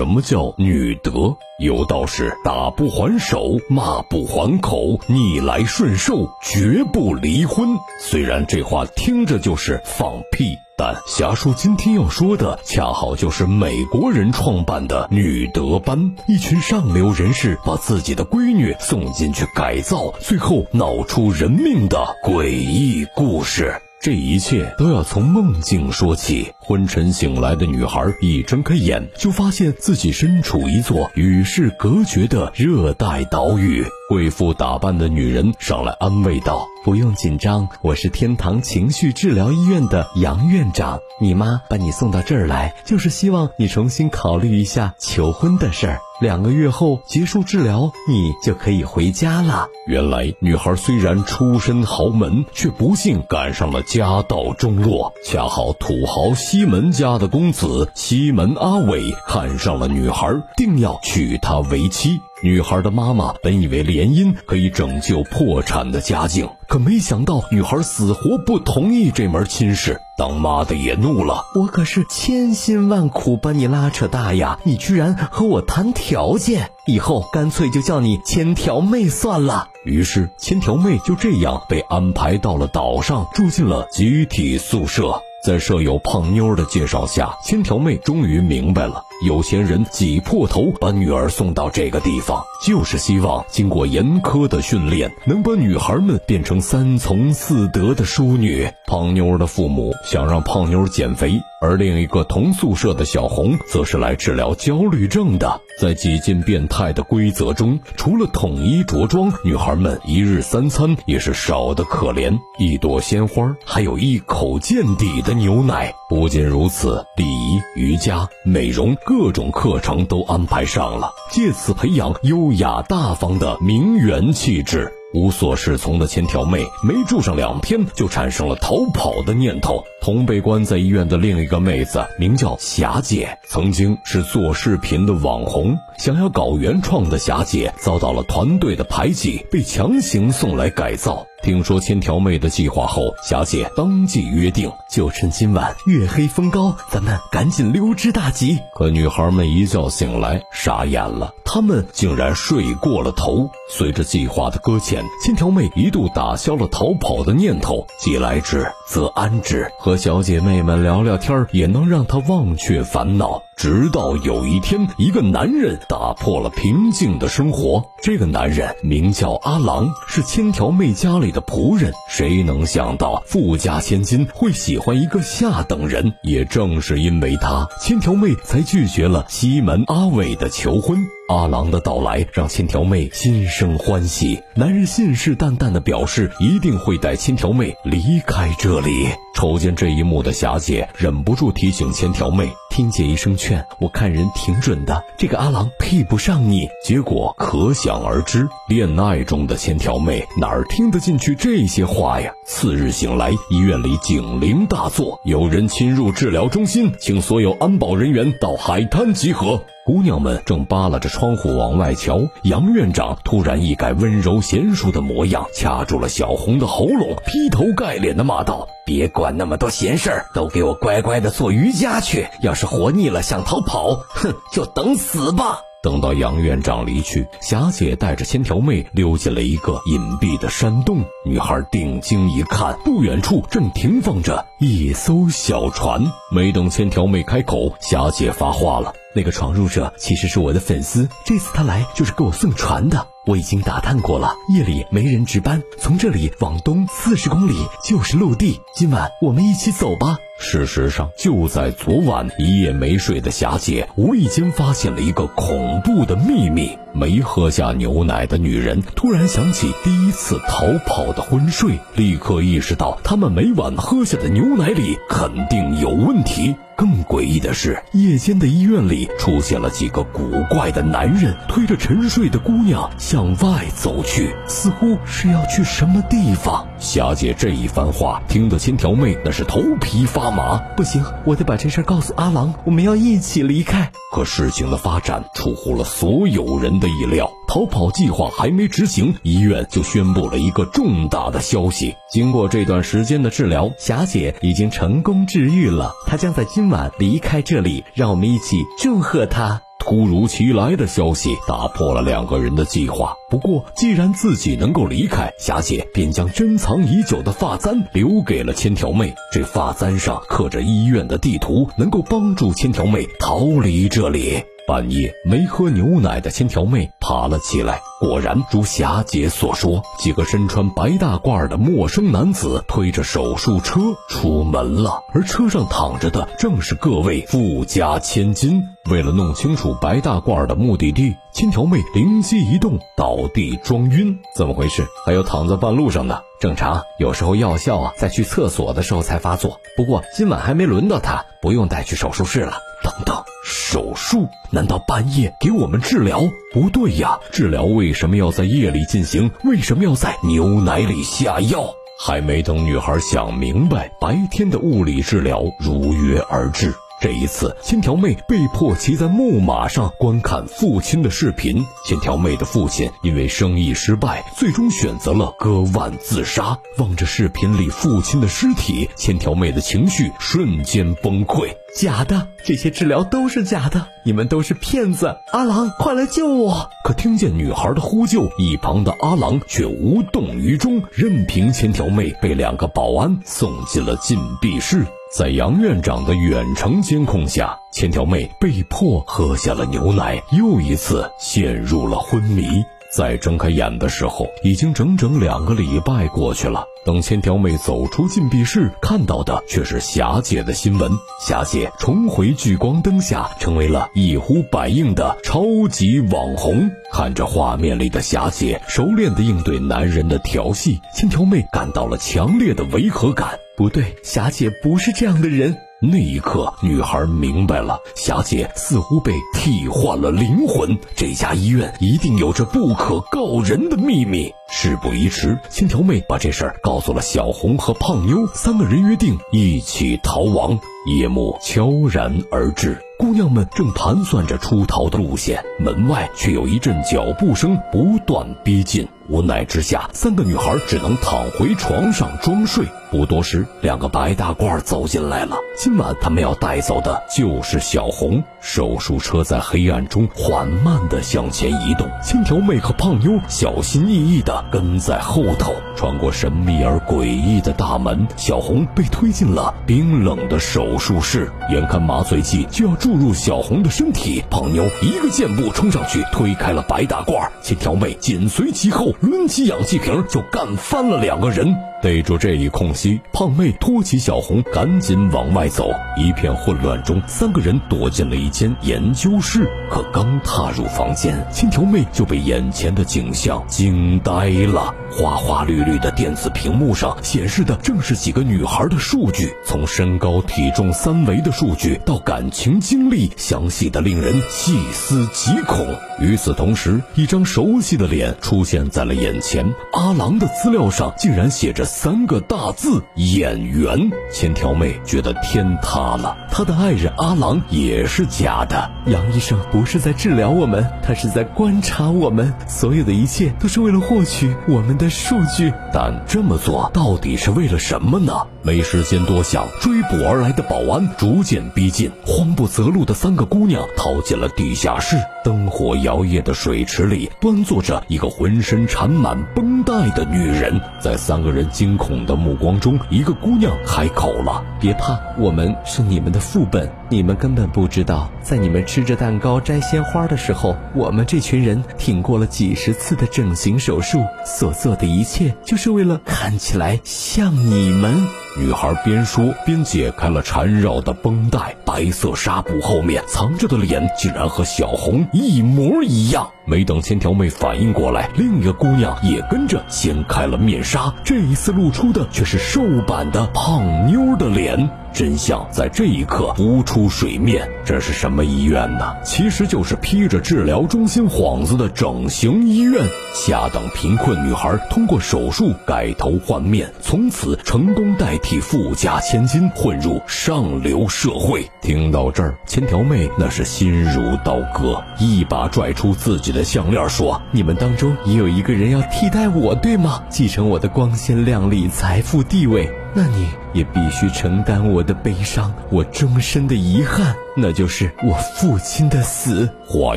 什么叫女德？有道是打不还手，骂不还口，逆来顺受，绝不离婚。虽然这话听着就是放屁，但侠叔今天要说的，恰好就是美国人创办的女德班，一群上流人士把自己的闺女送进去改造，最后闹出人命的诡异故事。这一切都要从梦境说起。昏沉醒来的女孩一睁开眼，就发现自己身处一座与世隔绝的热带岛屿。贵妇打扮的女人上来安慰道：“不用紧张，我是天堂情绪治疗医院的杨院长。你妈把你送到这儿来，就是希望你重新考虑一下求婚的事儿。两个月后结束治疗，你就可以回家了。”原来，女孩虽然出身豪门，却不幸赶上了家道中落。恰好土豪西门家的公子西门阿伟看上了女孩，定要娶她为妻。女孩的妈妈本以为联姻可以拯救破产的家境，可没想到女孩死活不同意这门亲事。当妈的也怒了：“我可是千辛万苦把你拉扯大呀，你居然和我谈条件！以后干脆就叫你千条妹算了。”于是，千条妹就这样被安排到了岛上，住进了集体宿舍。在舍友胖妞的介绍下，千条妹终于明白了，有钱人挤破头把女儿送到这个地方，就是希望经过严苛的训练，能把女孩们变成三从四德的淑女。胖妞的父母想让胖妞减肥。而另一个同宿舍的小红，则是来治疗焦虑症的。在几近变态的规则中，除了统一着装，女孩们一日三餐也是少得可怜。一朵鲜花，还有一口见底的牛奶。不仅如此，礼仪、瑜伽、美容各种课程都安排上了，借此培养优雅大方的名媛气质。无所适从的千条妹，没住上两天，就产生了逃跑的念头。同被关在医院的另一个妹子，名叫霞姐，曾经是做视频的网红，想要搞原创的霞姐，遭到了团队的排挤，被强行送来改造。听说千条妹的计划后，霞姐当即约定，就趁今晚月黑风高，咱们赶紧溜之大吉。可女孩们一觉醒来，傻眼了，她们竟然睡过了头。随着计划的搁浅，千条妹一度打消了逃跑的念头。既来之，则安之，和小姐妹们聊聊天也能让她忘却烦恼。直到有一天，一个男人打破了平静的生活。这个男人名叫阿郎，是千条妹家里的仆人。谁能想到富家千金会喜欢一个下等人？也正是因为他，千条妹才拒绝了西门阿伟的求婚。阿郎的到来让千条妹心生欢喜，男人信誓旦旦地表示一定会带千条妹离开这里。瞅见这一幕的霞姐忍不住提醒千条妹：“听姐一声劝，我看人挺准的，这个阿郎配不上你。”结果可想而知，恋爱中的千条妹哪儿听得进去这些话呀？次日醒来，医院里警铃大作，有人侵入治疗中心，请所有安保人员到海滩集合。姑娘们正扒拉着窗户往外瞧，杨院长突然一改温柔贤淑的模样，掐住了小红的喉咙，劈头盖脸的骂道：“别管那么多闲事儿，都给我乖乖的做瑜伽去！要是是活腻了想逃跑，哼，就等死吧！”等到杨院长离去，霞姐带着千条妹溜进了一个隐蔽的山洞。女孩定睛一看，不远处正停放着一艘小船。没等千条妹开口，霞姐发话了。那个闯入者其实是我的粉丝，这次他来就是给我送船的。我已经打探过了，夜里没人值班，从这里往东四十公里就是陆地。今晚我们一起走吧。事实上，就在昨晚，一夜没睡的霞姐无意间发现了一个恐怖的秘密：没喝下牛奶的女人突然想起第一次逃跑的昏睡，立刻意识到他们每晚喝下的牛奶里肯定有问题。更诡异的是，夜间的医院里出现了几个古怪的男人，推着沉睡的姑娘向外走去，似乎是要去什么地方。霞姐这一番话听得千条妹那是头皮发马，不行，我得把这事告诉阿郎，我们要一起离开。可事情的发展出乎了所有人的意料，逃跑计划还没执行，医院就宣布了一个重大的消息：经过这段时间的治疗，霞姐已经成功治愈了，她将在今晚离开这里，让我们一起祝贺她。突如其来的消息打破了两个人的计划。不过，既然自己能够离开，霞姐便将珍藏已久的发簪留给了千条妹。这发簪上刻着医院的地图，能够帮助千条妹逃离这里。半夜没喝牛奶的千条妹爬了起来，果然如霞姐所说，几个身穿白大褂的陌生男子推着手术车出门了，而车上躺着的正是各位富家千金。为了弄清楚白大褂的目的地，千条妹灵机一动，倒地装晕。怎么回事？还有躺在半路上的？正常，有时候药效啊，在去厕所的时候才发作。不过今晚还没轮到他，不用带去手术室了。等等。手术？难道半夜给我们治疗？不对呀，治疗为什么要在夜里进行？为什么要在牛奶里下药？还没等女孩想明白，白天的物理治疗如约而至。这一次，千条妹被迫骑在木马上观看父亲的视频。千条妹的父亲因为生意失败，最终选择了割腕自杀。望着视频里父亲的尸体，千条妹的情绪瞬间崩溃。假的，这些治疗都是假的，你们都是骗子！阿郎，快来救我！可听见女孩的呼救，一旁的阿郎却无动于衷，任凭千条妹被两个保安送进了禁闭室。在杨院长的远程监控下，千条妹被迫喝下了牛奶，又一次陷入了昏迷。在睁开眼的时候，已经整整两个礼拜过去了。等千条妹走出禁闭室，看到的却是霞姐的新闻：霞姐重回聚光灯下，成为了一呼百应的超级网红。看着画面里的霞姐熟练地应对男人的调戏，千条妹感到了强烈的违和感。不对，霞姐不是这样的人。那一刻，女孩明白了，霞姐似乎被替换了灵魂。这家医院一定有着不可告人的秘密。事不宜迟，千条妹把这事儿告诉了小红和胖妞，三个人约定一起逃亡。夜幕悄然而至，姑娘们正盘算着出逃的路线，门外却有一阵脚步声不断逼近。无奈之下，三个女孩只能躺回床上装睡。不多时，两个白大褂走进来了。今晚他们要带走的就是小红。手术车在黑暗中缓慢地向前移动，千条妹和胖妞小心翼翼地跟在后头。穿过神秘而诡异的大门，小红被推进了冰冷的手术室。眼看麻醉剂就要注入小红的身体，胖妞一个箭步冲上去推开了白大褂，千条妹紧随其后。抡起氧气瓶就干翻了两个人，逮住这一空隙，胖妹托起小红，赶紧往外走。一片混乱中，三个人躲进了一间研究室。可刚踏入房间，千条妹就被眼前的景象惊呆了。花花绿绿的电子屏幕上显示的正是几个女孩的数据，从身高、体重三维的数据到感情经历，详细的令人细思极恐。与此同时，一张熟悉的脸出现在了眼前。阿郎的资料上竟然写着三个大字：演员。千条妹觉得天塌了，她的爱人阿郎也是假的。杨医生不是在治疗我们，他是在观察我们。所有的一切都是为了获取我们。的数据，但这么做到底是为了什么呢？没时间多想，追捕而来的保安逐渐逼近，慌不择路的三个姑娘逃进了地下室。灯火摇曳的水池里，端坐着一个浑身缠满绷带的女人。在三个人惊恐的目光中，一个姑娘开口了：“别怕，我们是你们的副本。你们根本不知道，在你们吃着蛋糕摘鲜花的时候，我们这群人挺过了几十次的整形手术，所做的一切就是为了看起来像你们。”女孩边说边解开了缠绕的绷带，白色纱布后面藏着的脸竟然和小红一模一样。没等千条妹反应过来，另一个姑娘也跟着掀开了面纱，这一次露出的却是瘦版的胖妞的脸。真相在这一刻浮出水面，这是什么医院呢？其实就是披着治疗中心幌子的整形医院。下等贫困女孩通过手术改头换面，从此成功代替富家千金，混入上流社会。听到这儿，千条妹那是心如刀割，一把拽出自己的项链，说：“你们当中也有一个人要替代我，对吗？继承我的光鲜亮丽、财富地位。”那你也必须承担我的悲伤，我终身的遗憾。那就是我父亲的死。话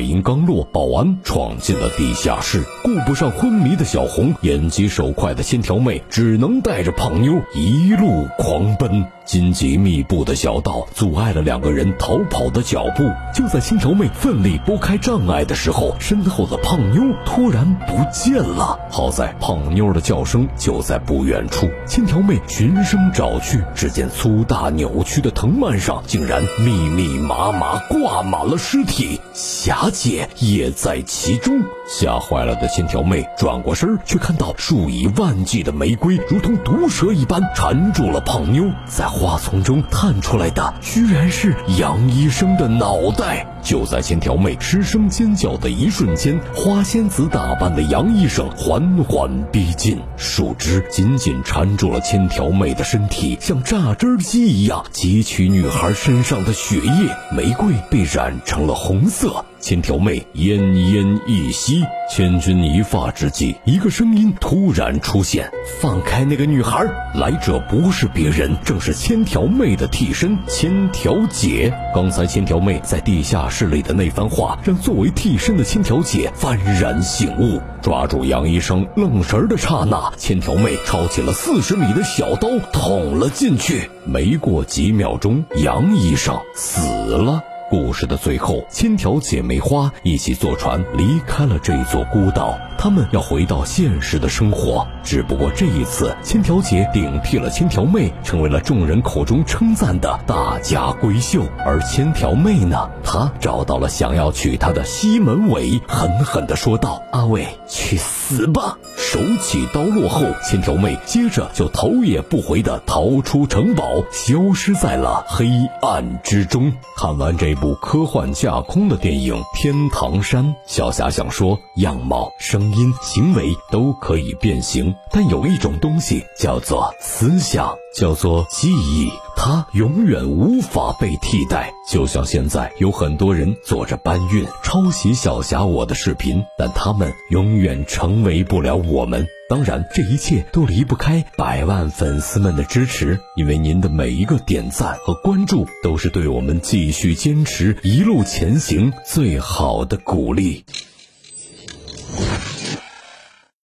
音刚落，保安闯进了地下室，顾不上昏迷的小红，眼疾手快的千条妹只能带着胖妞一路狂奔。荆棘密布的小道阻碍了两个人逃跑的脚步。就在千条妹奋力拨开障碍的时候，身后的胖妞突然不见了。好在胖妞的叫声就在不远处，千条妹寻声找去，只见粗大扭曲的藤蔓上竟然密密麻麻挂满了尸体。霞姐也在其中，吓坏了的千条妹转过身，却看到数以万计的玫瑰如同毒蛇一般缠住了胖妞，在花丛中探出来的居然是杨医生的脑袋。就在千条妹失声尖叫的一瞬间，花仙子打扮的杨医生缓缓逼近，树枝紧紧缠住了千条妹的身体，像榨汁机一样汲取女孩身上的血液。玫瑰被染成了红色。千条妹奄奄一息，千钧一发之际，一个声音突然出现：“放开那个女孩！”来者不是别人，正是千条妹的替身千条姐。刚才千条妹在地下室里的那番话，让作为替身的千条姐幡然醒悟，抓住杨医生愣神的刹那，千条妹抄起了四十米的小刀捅了进去。没过几秒钟，杨医生死了。故事的最后，千条姐妹花一起坐船离开了这座孤岛。她们要回到现实的生活，只不过这一次，千条姐顶替了千条妹，成为了众人口中称赞的大家闺秀。而千条妹呢，她找到了想要娶她的西门伟，狠狠地说道：“阿伟，去死吧！”手起刀落后，千条妹接着就头也不回地逃出城堡，消失在了黑暗之中。看完这部科幻架空的电影《天堂山》，小霞想说：样貌、声音、行为都可以变形，但有一种东西叫做思想，叫做记忆，它永远无法被替代。就像现在有很多人做着搬运、抄袭小霞我的视频，但他们永远成为不了我们。当然，这一切都离不开百万粉丝们的支持，因为您的每一个点赞和关注，都是对我们继续坚持一路前行最好的鼓励。